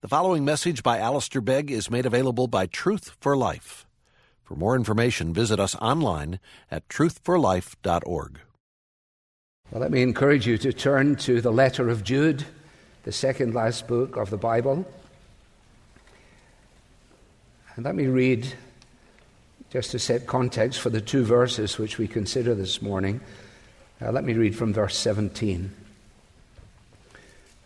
The following message by Alistair Begg is made available by Truth for Life. For more information, visit us online at truthforlife.org. Well, let me encourage you to turn to the letter of Jude, the second last book of the Bible. And let me read, just to set context for the two verses which we consider this morning. Uh, let me read from verse 17.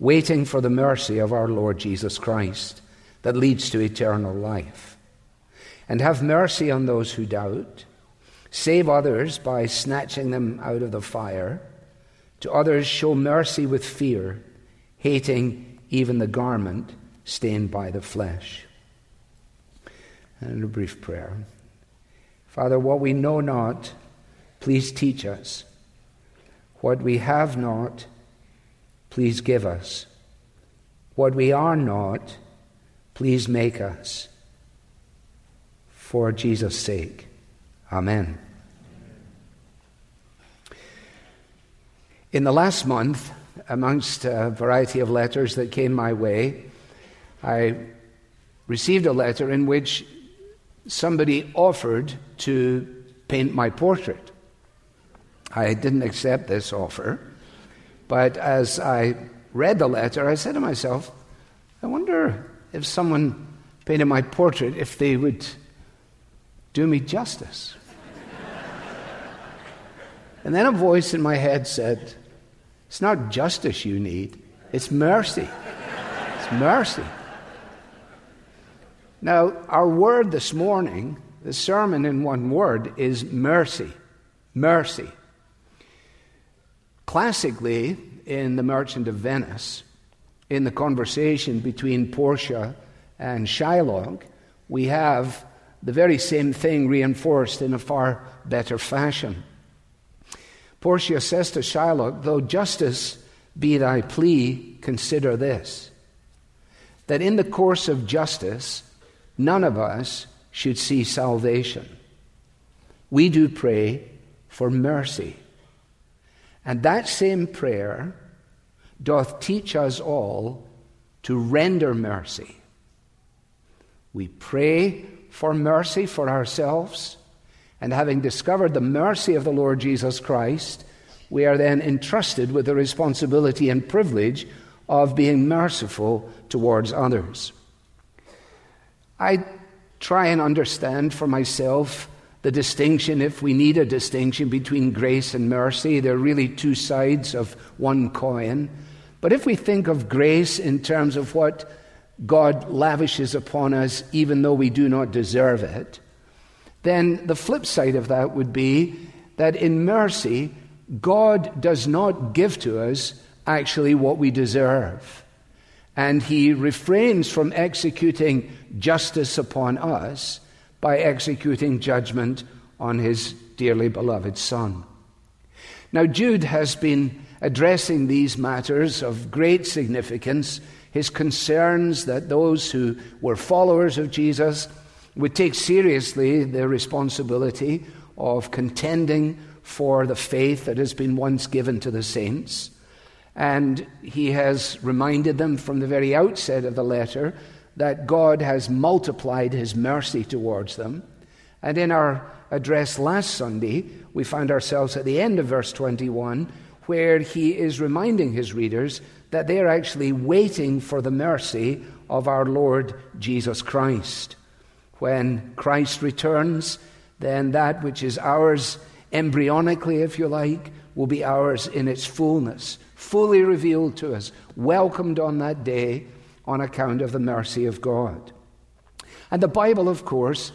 waiting for the mercy of our Lord Jesus Christ that leads to eternal life. And have mercy on those who doubt. Save others by snatching them out of the fire. To others, show mercy with fear, hating even the garment stained by the flesh. And a brief prayer. Father, what we know not, please teach us. What we have not, please give us. What we are not, please make us. For Jesus' sake. Amen. In the last month, amongst a variety of letters that came my way, I received a letter in which somebody offered to paint my portrait. I didn't accept this offer. But as I read the letter, I said to myself, I wonder if someone painted my portrait, if they would do me justice. and then a voice in my head said, It's not justice you need, it's mercy. It's mercy. Now, our word this morning, the sermon in one word, is mercy. Mercy. Classically, in The Merchant of Venice, in the conversation between Portia and Shylock, we have the very same thing reinforced in a far better fashion. Portia says to Shylock, Though justice be thy plea, consider this that in the course of justice, none of us should see salvation. We do pray for mercy. And that same prayer doth teach us all to render mercy. We pray for mercy for ourselves, and having discovered the mercy of the Lord Jesus Christ, we are then entrusted with the responsibility and privilege of being merciful towards others. I try and understand for myself the distinction, if we need a distinction between grace and mercy. They're really two sides of one coin. But if we think of grace in terms of what God lavishes upon us, even though we do not deserve it, then the flip side of that would be that in mercy, God does not give to us actually what we deserve. And He refrains from executing justice upon us by executing judgment on his dearly beloved Son. Now, Jude has been addressing these matters of great significance, his concerns that those who were followers of Jesus would take seriously their responsibility of contending for the faith that has been once given to the saints. And he has reminded them from the very outset of the letter that God has multiplied his mercy towards them. And in our address last Sunday, we found ourselves at the end of verse 21, where he is reminding his readers that they are actually waiting for the mercy of our Lord Jesus Christ. When Christ returns, then that which is ours embryonically, if you like, will be ours in its fullness, fully revealed to us, welcomed on that day on account of the mercy of God. And the Bible, of course,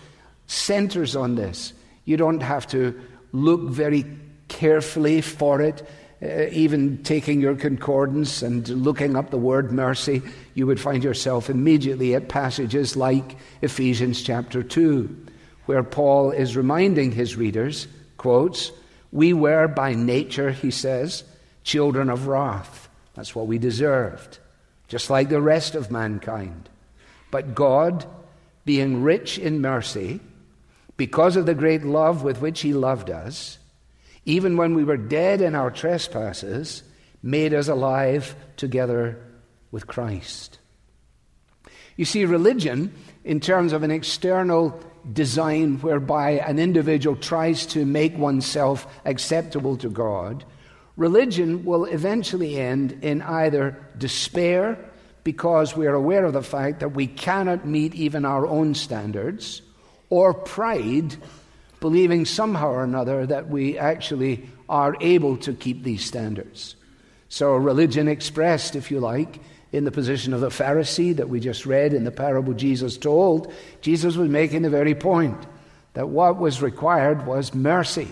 centers on this. You don't have to look very carefully for it uh, even taking your concordance and looking up the word mercy, you would find yourself immediately at passages like Ephesians chapter 2, where Paul is reminding his readers, quotes, We were by nature, he says, children of wrath. That's what we deserved, just like the rest of mankind. But God, being rich in mercy, because of the great love with which He loved us, even when we were dead in our trespasses, made us alive together with Christ. You see, religion, in terms of an external design whereby an individual tries to make oneself acceptable to God, religion will eventually end in either despair because we are aware of the fact that we cannot meet even our own standards, or pride believing somehow or another that we actually are able to keep these standards. So, religion expressed, if you like, in the position of the Pharisee that we just read in the parable Jesus told, Jesus was making the very point that what was required was mercy.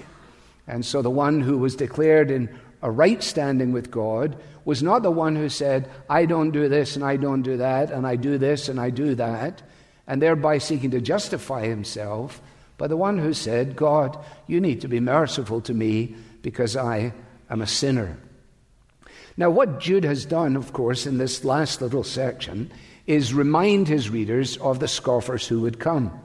And so the one who was declared in a right standing with God was not the one who said, I don't do this and I don't do that, and I do this and I do that, and thereby seeking to justify himself but the one who said, God, you need to be merciful to me because I am a sinner. Now, what Jude has done, of course, in this last little section is remind his readers of the scoffers who would come.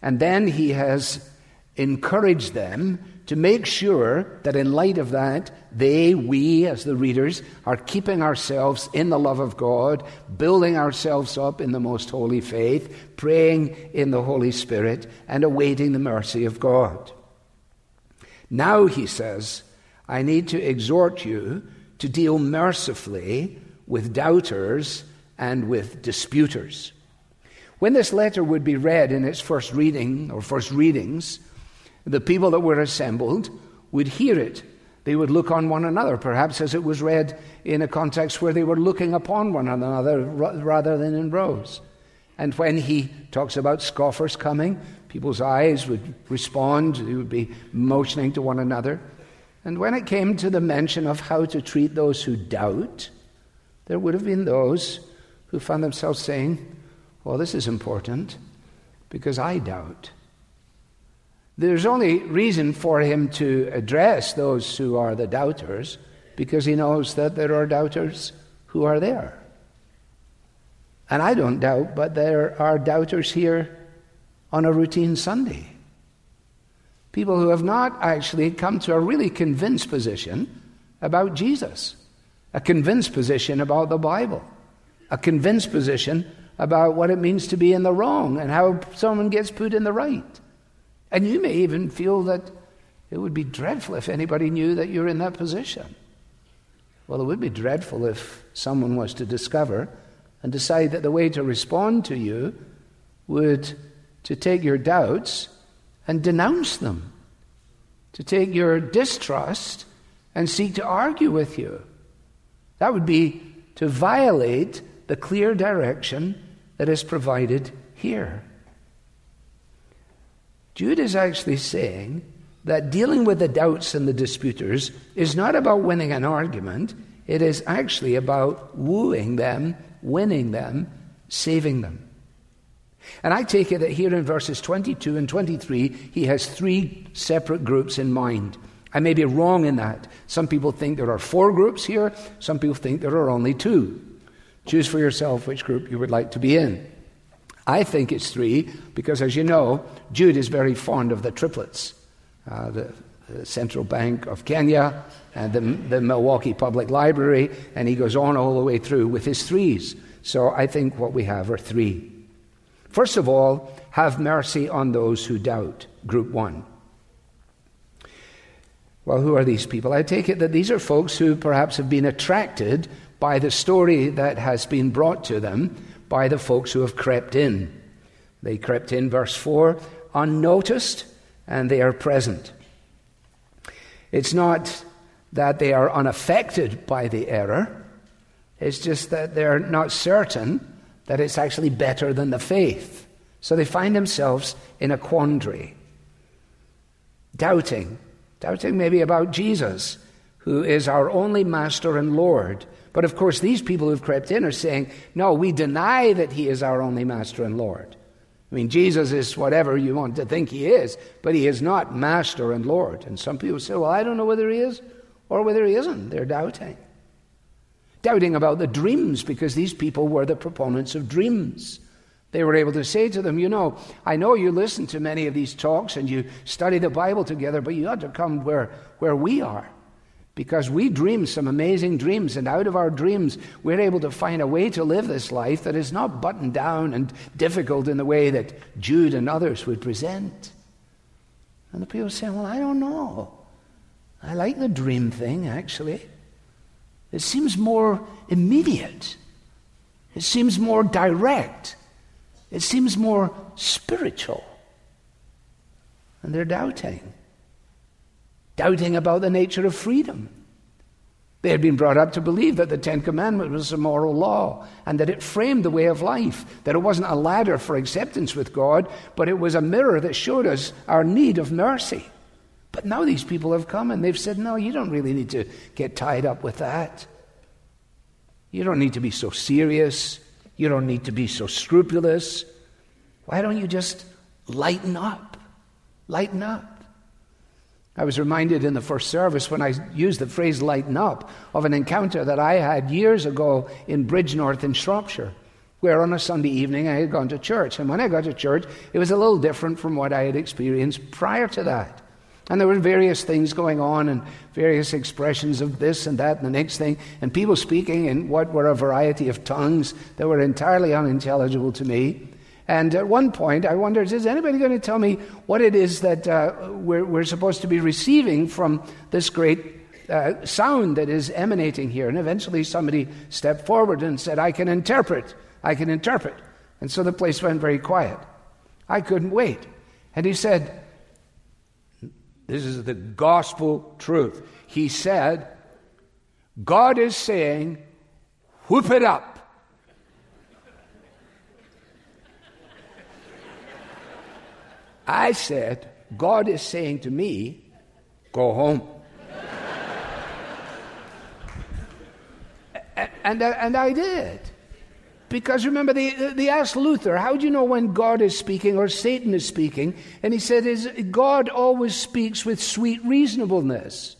And then he has encouraged them to make sure that in light of that, they, we, as the readers, are keeping ourselves in the love of God, building ourselves up in the most holy faith, praying in the Holy Spirit, and awaiting the mercy of God. Now, he says, I need to exhort you to deal mercifully with doubters and with disputers. When this letter would be read in its first reading or first readings, the people that were assembled would hear it. They would look on one another, perhaps as it was read in a context where they were looking upon one another rather than in rows. And when he talks about scoffers coming, people's eyes would respond, they would be motioning to one another. And when it came to the mention of how to treat those who doubt, there would have been those who found themselves saying, Well, this is important because I doubt. There's only reason for him to address those who are the doubters because he knows that there are doubters who are there. And I don't doubt, but there are doubters here on a routine Sunday. People who have not actually come to a really convinced position about Jesus, a convinced position about the Bible, a convinced position about what it means to be in the wrong and how someone gets put in the right. And you may even feel that it would be dreadful if anybody knew that you're in that position. Well, it would be dreadful if someone was to discover and decide that the way to respond to you would to take your doubts and denounce them, to take your distrust and seek to argue with you. That would be to violate the clear direction that is provided here. Jude is actually saying that dealing with the doubts and the disputers is not about winning an argument, it is actually about wooing them, winning them, saving them. And I take it that here in verses 22 and 23, he has three separate groups in mind. I may be wrong in that. Some people think there are four groups here, some people think there are only two. Choose for yourself which group you would like to be in. I think it's three because, as you know, Jude is very fond of the triplets uh, the, the, Central Bank of Kenya and the, the Milwaukee Public Library, and he goes on all the way through with his threes. So I think what we have are three. First of all, have mercy on those who doubt, group one. Well, who are these people? I take it that these are folks who perhaps have been attracted by the story that has been brought to them by the folks who have crept in. They crept in, verse 4, unnoticed, and they are present. It's not that they are unaffected by the error, it's just that they're not certain that it's actually better than the faith. So they find themselves in a quandary, doubting, doubting maybe about Jesus, who is our only master and Lord. But of course, these people who've crept in are saying, no, we deny that he is our only master and Lord. I mean, Jesus is whatever you want to think he is, but he is not master and Lord. And some people say, well, I don't know whether he is or whether he isn't. They're doubting. Doubting about the dreams because these people were the proponents of dreams. They were able to say to them, You know, I know you listen to many of these talks and you study the Bible together, but you ought to come where, where we are. Because we dream some amazing dreams, and out of our dreams, we're able to find a way to live this life that is not buttoned down and difficult in the way that Jude and others would present. And the people say, Well, I don't know. I like the dream thing, actually. It seems more immediate, it seems more direct, it seems more spiritual. And they're doubting doubting about the nature of freedom. They had been brought up to believe that the Ten Commandments was a moral law and that it framed the way of life, that it wasn't a ladder for acceptance with God, but it was a mirror that showed us our need of mercy. But now these people have come and they've said, no, you don't really need to get tied up with that. You don't need to be so serious. You don't need to be so scrupulous. Why don't you just lighten up? Lighten up. I was reminded in the first service when I used the phrase lighten up of an encounter that I had years ago in Bridgnorth in Shropshire, where on a Sunday evening I had gone to church. And when I got to church, it was a little different from what I had experienced prior to that. And there were various things going on and various expressions of this and that and the next thing, and people speaking in what were a variety of tongues that were entirely unintelligible to me. And at one point, I wondered, is anybody going to tell me what it is that uh, we're, we're, supposed to be receiving from this great uh, sound that is emanating here? And eventually, somebody stepped forward and said, I can interpret. I can interpret. And so the place went very quiet. I couldn't wait. And he said, This is the gospel truth. He said, God is saying, whoop it up. I said, God is saying to me, go home. and, and I did. Because remember, they, they asked Luther, How do you know when God is speaking or Satan is speaking? And he said, is, God always speaks with sweet reasonableness.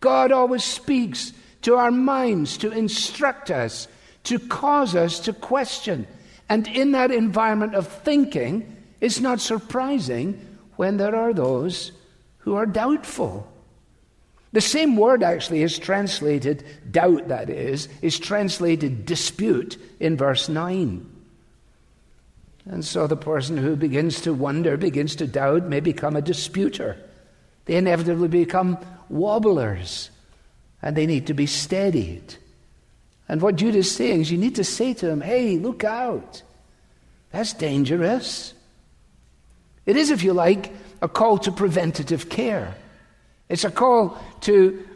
God always speaks to our minds to instruct us, to cause us to question. And in that environment of thinking, it's not surprising when there are those who are doubtful. The same word actually is translated, doubt that is, is translated dispute in verse 9. And so the person who begins to wonder, begins to doubt, may become a disputer. They inevitably become wobblers, and they need to be steadied. And what Jude is saying is you need to say to them, hey, look out. That's dangerous. It is, if you like, a call to preventative care. It's a call to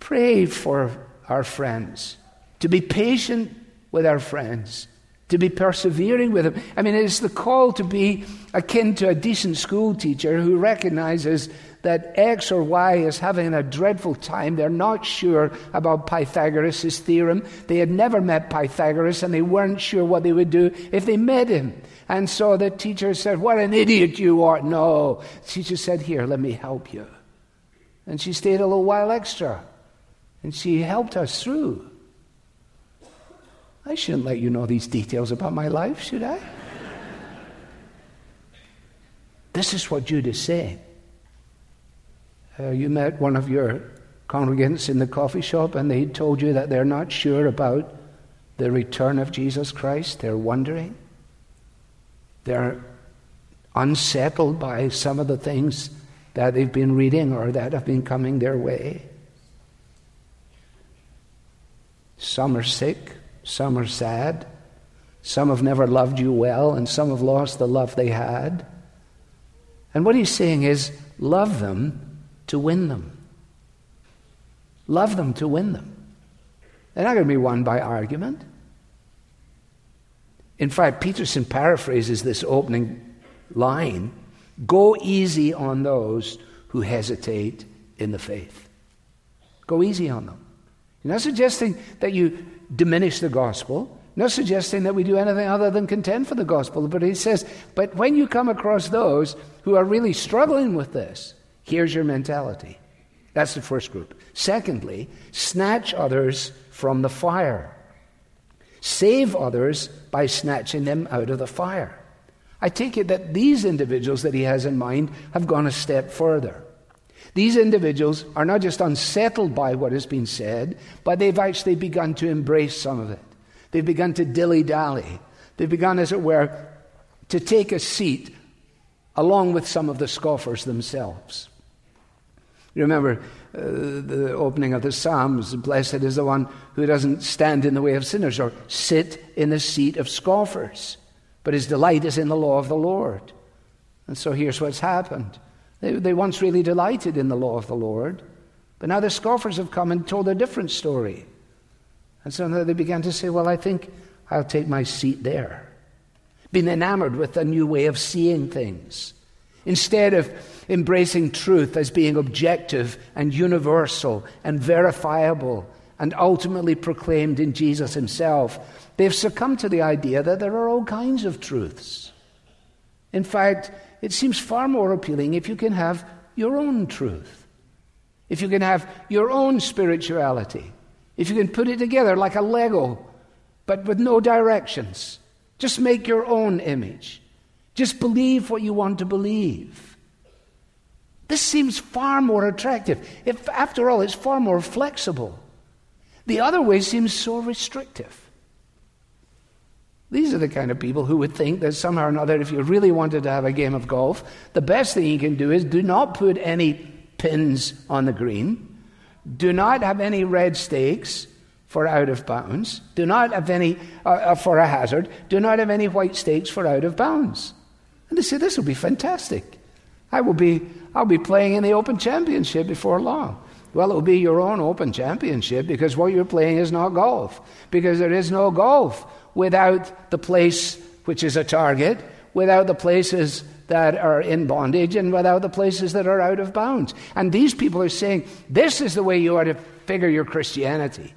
pray for our friends, to be patient with our friends, to be persevering with them. I mean, it's the call to be akin to a decent school teacher who recognizes that X or Y is having a dreadful time. They're not sure about Pythagoras' theorem. They had never met Pythagoras and they weren't sure what they would do if they met him. And so the teacher said, What an idiot you are. No. The teacher said, Here, let me help you. And she stayed a little while extra. And she helped us through. I shouldn't let you know these details about my life, should I? this is what Jude saying. Uh, you met one of your congregants in the coffee shop and they told you that they're not sure about the return of Jesus Christ. They're wondering. They're unsettled by some of the things that they've been reading or that have been coming their way. Some are sick, some are sad, some have never loved you well, and some have lost the love they had. And what he's saying is love them to win them. Love them to win them. They're not going to be won by argument. In fact, Peterson paraphrases this opening line Go easy on those who hesitate in the faith. Go easy on them. You're not suggesting that you diminish the gospel, not suggesting that we do anything other than contend for the gospel, but he says, but when you come across those who are really struggling with this, here's your mentality. That's the first group. Secondly, snatch others from the fire. Save others by snatching them out of the fire. I take it that these individuals that he has in mind have gone a step further. These individuals are not just unsettled by what has been said, but they've actually begun to embrace some of it. They've begun to dilly dally. They've begun, as it were, to take a seat along with some of the scoffers themselves. Remember uh, the opening of the Psalms Blessed is the one who doesn't stand in the way of sinners or sit in the seat of scoffers, but his delight is in the law of the Lord. And so here's what's happened. They, they once really delighted in the law of the Lord, but now the scoffers have come and told a different story. And so they began to say, Well, I think I'll take my seat there. Being enamored with a new way of seeing things. Instead of embracing truth as being objective and universal and verifiable and ultimately proclaimed in Jesus himself, they've succumbed to the idea that there are all kinds of truths. In fact, it seems far more appealing if you can have your own truth, if you can have your own spirituality, if you can put it together like a Lego, but with no directions. Just make your own image. Just believe what you want to believe. This seems far more attractive. If, after all, it's far more flexible. The other way seems so restrictive. These are the kind of people who would think that somehow or another, if you really wanted to have a game of golf, the best thing you can do is do not put any pins on the green, do not have any red stakes for out of bounds, do not have any uh, uh, for a hazard, do not have any white stakes for out of bounds. And they say, This will be fantastic. I will be, I'll be playing in the Open Championship before long. Well, it will be your own Open Championship because what you're playing is not golf, because there is no golf without the place which is a target, without the places that are in bondage, and without the places that are out of bounds. And these people are saying, this is the way you are to figure your Christianity.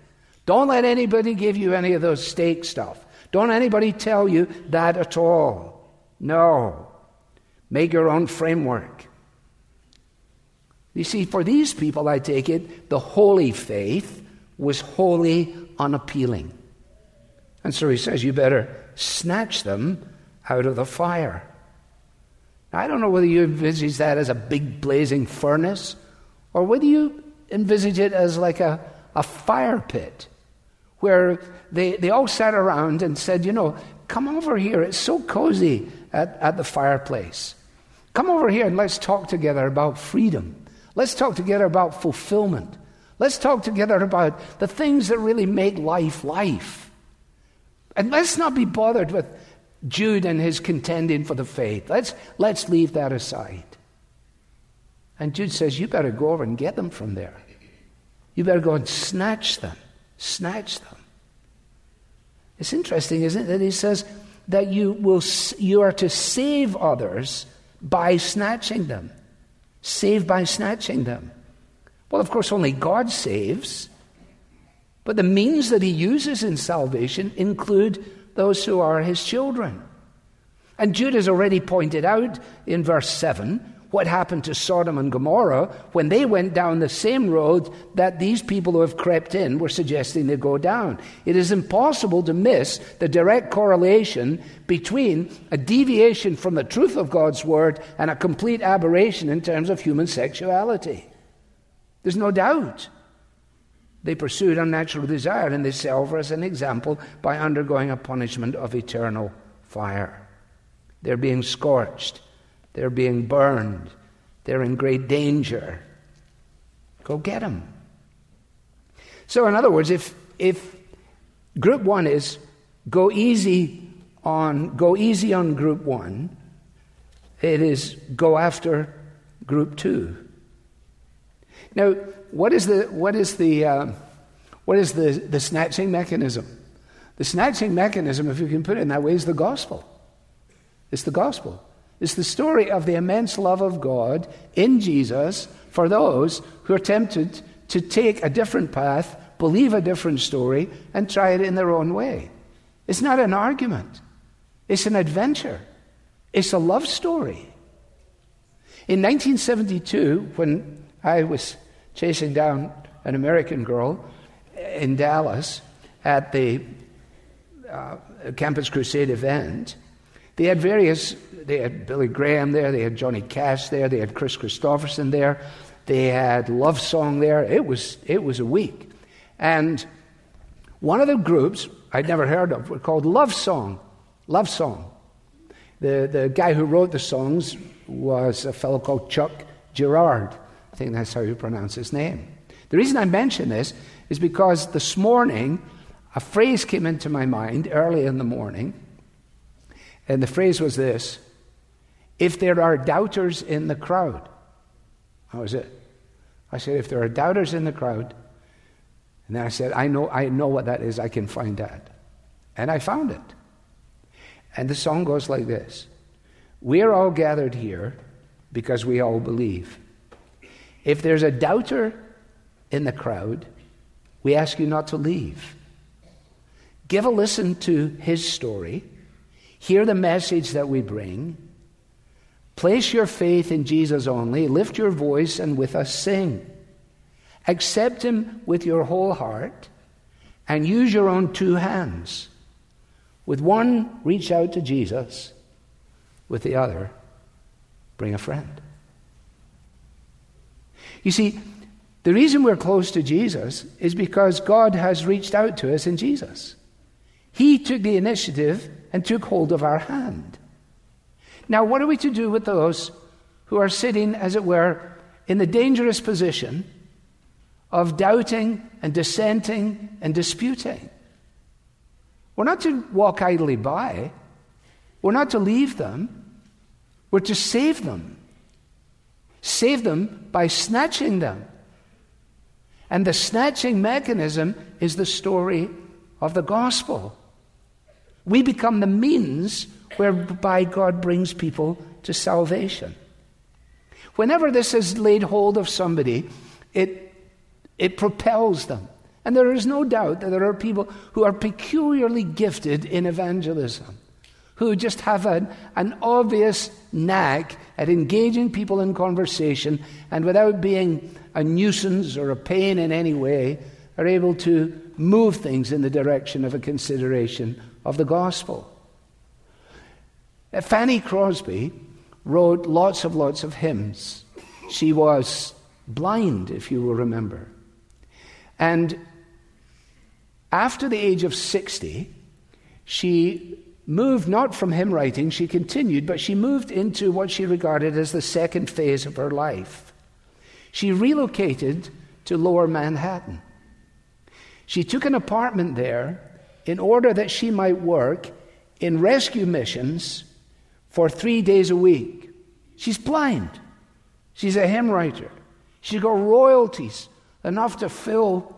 Don't let anybody give you any of those stake stuff. Don't anybody tell you that at all. No. Make your own framework. You see, for these people, I take it, the holy faith was wholly unappealing. And so he says, You better snatch them out of the fire. I don't know whether you envisage that as a big blazing furnace or whether you envisage it as like a, a fire pit where they, they all sat around and said, You know, come over here. It's so cozy at, at the fireplace. Come over here and let's talk together about freedom. Let's talk together about fulfillment. Let's talk together about the things that really make life life. And let's not be bothered with Jude and his contending for the faith. Let's, let's leave that aside. And Jude says, You better go over and get them from there. You better go and snatch them. Snatch them. It's interesting, isn't it, that he says that you, will, you are to save others by snatching them. Save by snatching them. Well, of course, only God saves. But the means that he uses in salvation include those who are his children. And Jude has already pointed out in verse 7 what happened to Sodom and Gomorrah when they went down the same road that these people who have crept in were suggesting they go down. It is impossible to miss the direct correlation between a deviation from the truth of God's word and a complete aberration in terms of human sexuality. There's no doubt. They pursued unnatural desire and they serve as an example by undergoing a punishment of eternal fire. They're being scorched, they're being burned, they're in great danger. Go get them. So, in other words, if, if group one is go easy on go easy on group one, it is go after group two. Now, what is the, what is the, uh, what is the, the snatching mechanism? The snatching mechanism, if you can put it in that way, is the gospel. It's the gospel. It's the story of the immense love of God in Jesus for those who are tempted to take a different path, believe a different story, and try it in their own way. It's not an argument, it's an adventure, it's a love story. In 1972, when I was chasing down an American girl in Dallas at the uh, Campus Crusade event, they had various, they had Billy Graham there, they had Johnny Cash there, they had Kris Kristofferson there, they had Love Song there. It was, it was a week. And one of the groups I'd never heard of were called Love Song. Love Song. The, the guy who wrote the songs was a fellow called Chuck Girard. I think that's how you pronounce his name. The reason I mention this is because this morning a phrase came into my mind early in the morning, and the phrase was this If there are doubters in the crowd, how is it? I said, if there are doubters in the crowd, and then I said, I know, I know what that is, I can find that. And I found it. And the song goes like this We're all gathered here because we all believe. If there's a doubter in the crowd, we ask you not to leave. Give a listen to his story, hear the message that we bring, Place your faith in Jesus only. Lift your voice and with us sing. Accept Him with your whole heart and use your own two hands. With one, reach out to Jesus. With the other, bring a friend. You see, the reason we're close to Jesus is because God has reached out to us in Jesus. He took the initiative and took hold of our hand. Now, what are we to do with those who are sitting, as it were, in the dangerous position of doubting and dissenting and disputing? We're not to walk idly by, we're not to leave them, we're to save them. Save them by snatching them. And the snatching mechanism is the story of the gospel. We become the means whereby God brings people to salvation. Whenever this has laid hold of somebody, it, it propels them. And there is no doubt that there are people who are peculiarly gifted in evangelism, who just have an, an obvious knack at engaging people in conversation and without being a nuisance or a pain in any way, are able to move things in the direction of a consideration of the gospel. Fanny Crosby wrote lots of lots of hymns. She was blind, if you will remember. And after the age of 60, she moved not from hymn writing, she continued, but she moved into what she regarded as the second phase of her life. She relocated to lower Manhattan. She took an apartment there in order that she might work in rescue missions for three days a week. She's blind. She's a hymn writer. She's got royalties enough to fill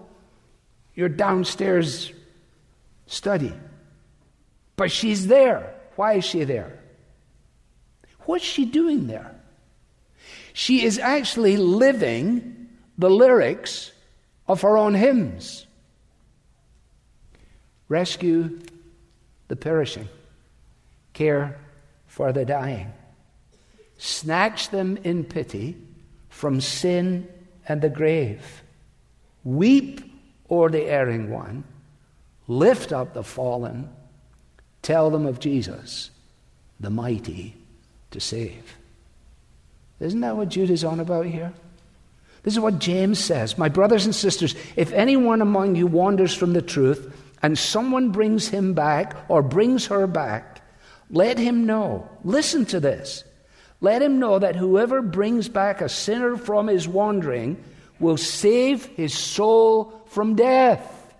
your downstairs study. But she's there. Why is she there? What's she doing there? She is actually living the lyrics of her own hymns. Rescue the perishing, care for the dying. Snatch them in pity from sin and the grave. Weep o'er the erring one. Lift up the fallen. Tell them of Jesus, the mighty to save. Isn't that what Jude is on about here? This is what James says My brothers and sisters, if anyone among you wanders from the truth, and someone brings him back or brings her back, let him know. Listen to this. Let him know that whoever brings back a sinner from his wandering will save his soul from death.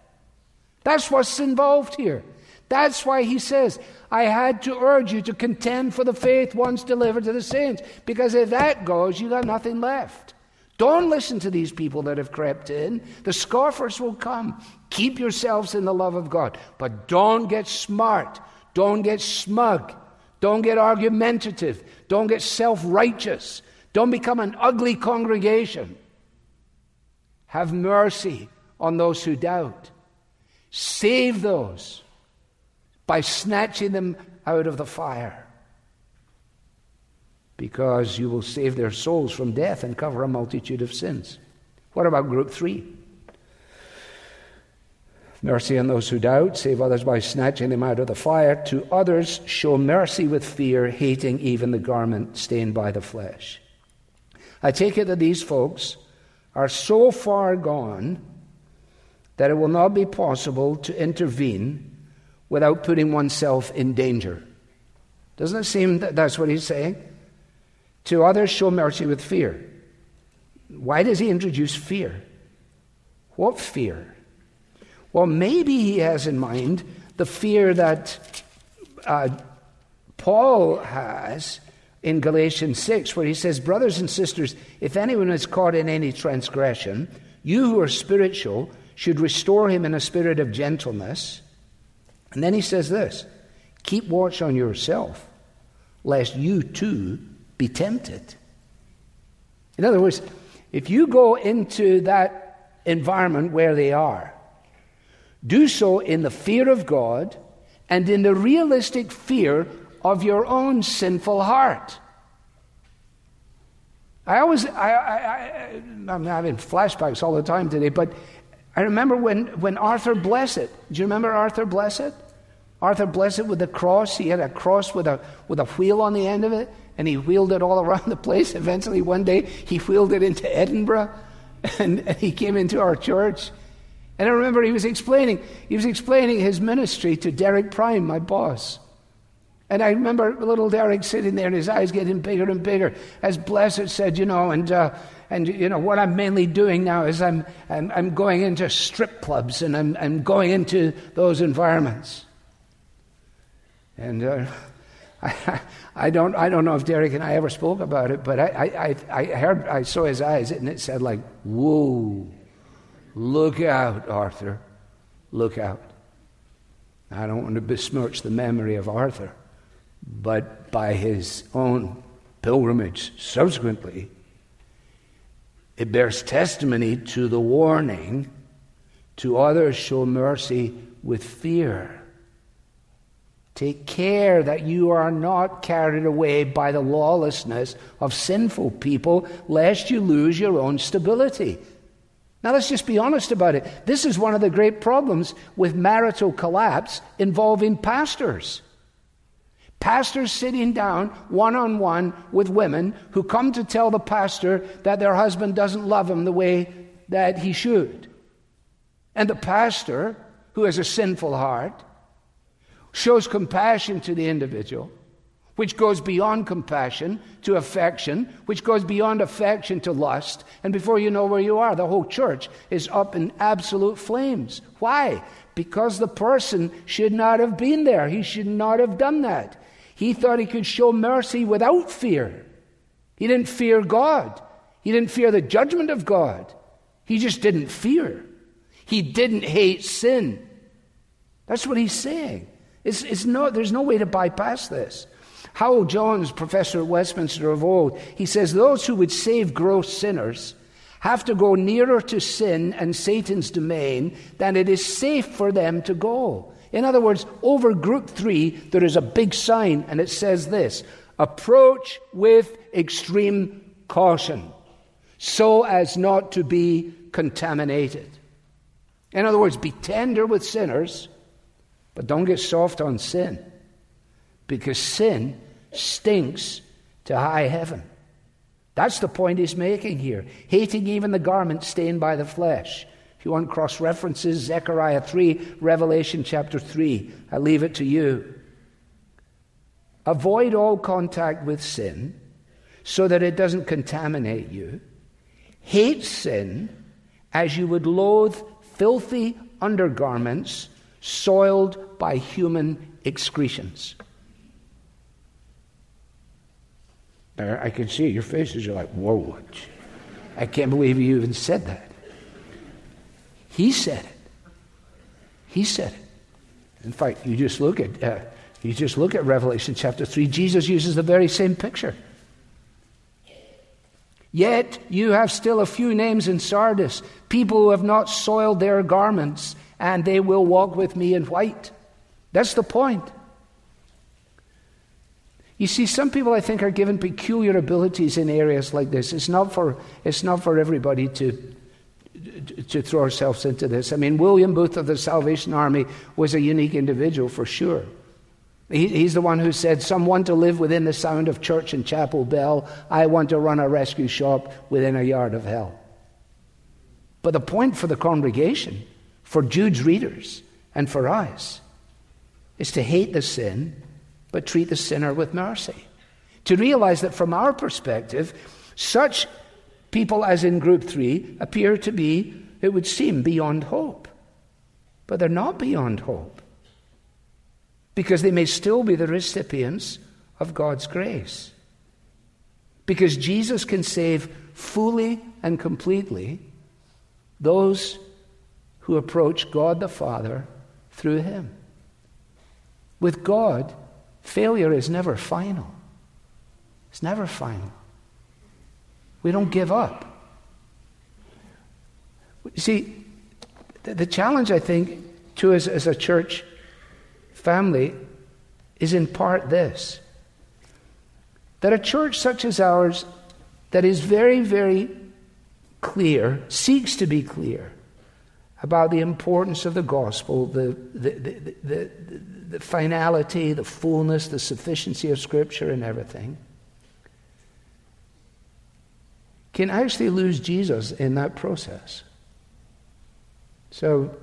That's what's involved here. That's why he says, I had to urge you to contend for the faith once delivered to the saints. Because if that goes, you got nothing left. Don't listen to these people that have crept in. The scoffers will come. Keep yourselves in the love of God. But don't get smart. Don't get smug. Don't get argumentative. Don't get self righteous. Don't become an ugly congregation. Have mercy on those who doubt. Save those by snatching them out of the fire. Because you will save their souls from death and cover a multitude of sins. What about group three? Mercy on those who doubt, save others by snatching them out of the fire. To others, show mercy with fear, hating even the garment stained by the flesh. I take it that these folks are so far gone that it will not be possible to intervene without putting oneself in danger. Doesn't it seem that that's what he's saying? To others, show mercy with fear. Why does he introduce fear? What fear? Well, maybe he has in mind the fear that uh, Paul has in Galatians 6, where he says, Brothers and sisters, if anyone is caught in any transgression, you who are spiritual should restore him in a spirit of gentleness. And then he says this Keep watch on yourself, lest you too be tempted. In other words, if you go into that environment where they are, do so in the fear of God and in the realistic fear of your own sinful heart. I always, I, I, I, am having flashbacks all the time today, but I remember when, when Arthur Blessitt, do you remember Arthur Blessitt? Arthur Blessitt with the cross, he had a cross with a, with a wheel on the end of it, and he wheeled it all around the place. Eventually, one day, he wheeled it into Edinburgh, and, and he came into our church. And I remember he was explaining, he was explaining his ministry to Derek Prime, my boss. And I remember little Derek sitting there and his eyes getting bigger and bigger. As Blessitt said, you know, and, uh, and you know, what I'm mainly doing now is I'm, I'm, I'm going into strip clubs and I'm, I'm going into those environments. And uh, I, I, don't, I don't know if Derek and I ever spoke about it, but I, I, I heard, I saw his eyes and it said like, whoa. Look out, Arthur. Look out. I don't want to besmirch the memory of Arthur, but by his own pilgrimage subsequently, it bears testimony to the warning to others show mercy with fear. Take care that you are not carried away by the lawlessness of sinful people, lest you lose your own stability. Now, let's just be honest about it. This is one of the great problems with marital collapse involving pastors. Pastors sitting down one on one with women who come to tell the pastor that their husband doesn't love them the way that he should. And the pastor, who has a sinful heart, shows compassion to the individual which goes beyond compassion to affection, which goes beyond affection to lust. And before you know where you are, the whole church is up in absolute flames. Why? Because the person should not have been there. He should not have done that. He thought he could show mercy without fear. He didn't fear God, he didn't fear the judgment of God. He just didn't fear. He didn't hate sin. That's what he's saying. It's, it's there's no way to bypass this. Howell Jones, professor at Westminster of old, he says those who would save gross sinners have to go nearer to sin and Satan's domain than it is safe for them to go. In other words, over group three, there is a big sign, and it says this approach with extreme caution so as not to be contaminated. In other words, be tender with sinners, but don't get soft on sin because sin stinks to high heaven. That's the point he's making here. Hating even the garment stained by the flesh. If you want cross references, Zechariah 3, Revelation chapter 3. I leave it to you. Avoid all contact with sin so that it doesn't contaminate you. Hate sin as you would loathe filthy undergarments soiled by human excretions. I can see your faces. You're like, whoa, I can't believe you even said that. He said it. He said it. In fact, you just look at uh, you just look at Revelation chapter three. Jesus uses the very same picture. Yet you have still a few names in Sardis, people who have not soiled their garments, and they will walk with me in white. That's the point. You see, some people I think are given peculiar abilities in areas like this. It's not for, it's not for everybody to, to throw ourselves into this. I mean, William Booth of the Salvation Army was a unique individual for sure. He, he's the one who said, Some want to live within the sound of church and chapel bell. I want to run a rescue shop within a yard of hell. But the point for the congregation, for Jude's readers, and for us is to hate the sin, but treat the sinner with mercy. To realize that from our perspective, such people as in group three appear to be, it would seem, beyond hope. But they're not beyond hope because they may still be the recipients of God's grace. Because Jesus can save fully and completely those who approach God the Father through Him. With God, failure is never final. It's never final. We don't give up. You see, the, challenge, I think, to us as a church family is in part this that a church such as ours, that is very, very clear, seeks to be clear about the importance of the gospel, the, the, the, the, finality, the fullness, the sufficiency of Scripture, and everything, can actually lose Jesus in that process. So,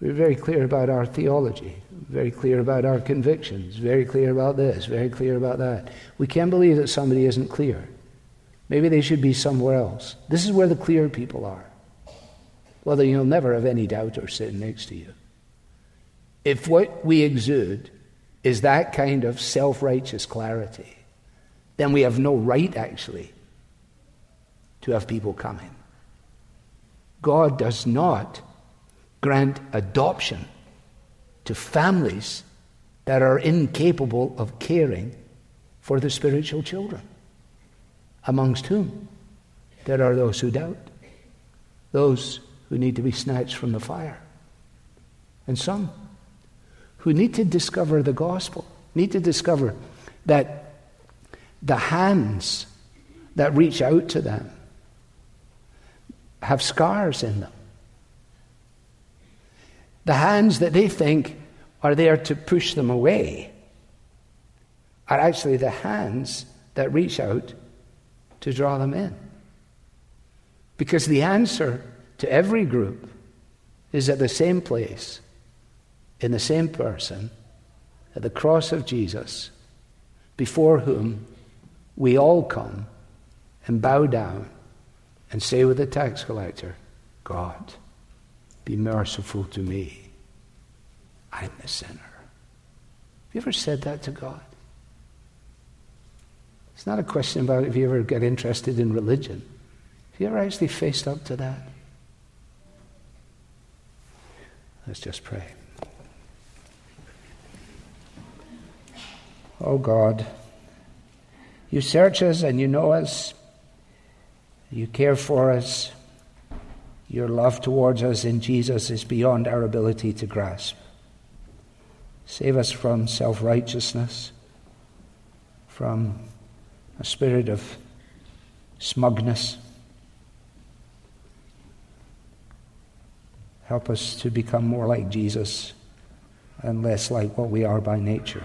we're very clear about our theology, very clear about our convictions, very clear about this, very clear about that. We can't believe that somebody isn't clear. Maybe they should be somewhere else. This is where the clear people are. Well, you'll never have any doubt or sitting next to you. If what we exude is that kind of self righteous clarity, then we have no right, actually, to have people coming. God does not grant adoption to families that are incapable of caring for the spiritual children, amongst whom? There are those who doubt, those who need to be snatched from the fire, and some who need to discover the gospel, need to discover that the hands that reach out to them have scars in them the hands that they think are there to push them away are actually the hands that reach out to draw them in. Because the answer to every group is at the same place, in the same person, at the cross of Jesus, before whom we all come and bow down and say with the tax collector, God. Be merciful to me. I'm the sinner. Have you ever said that to God? It's not a question about if you ever get interested in religion. Have you ever actually faced up to that? Let's just pray. Oh God, you search us and you know us. You care for us. Your love towards us in Jesus is beyond our ability to grasp. Save us from self righteousness, from a spirit of smugness. Help us to become more like Jesus and less like what we are by nature.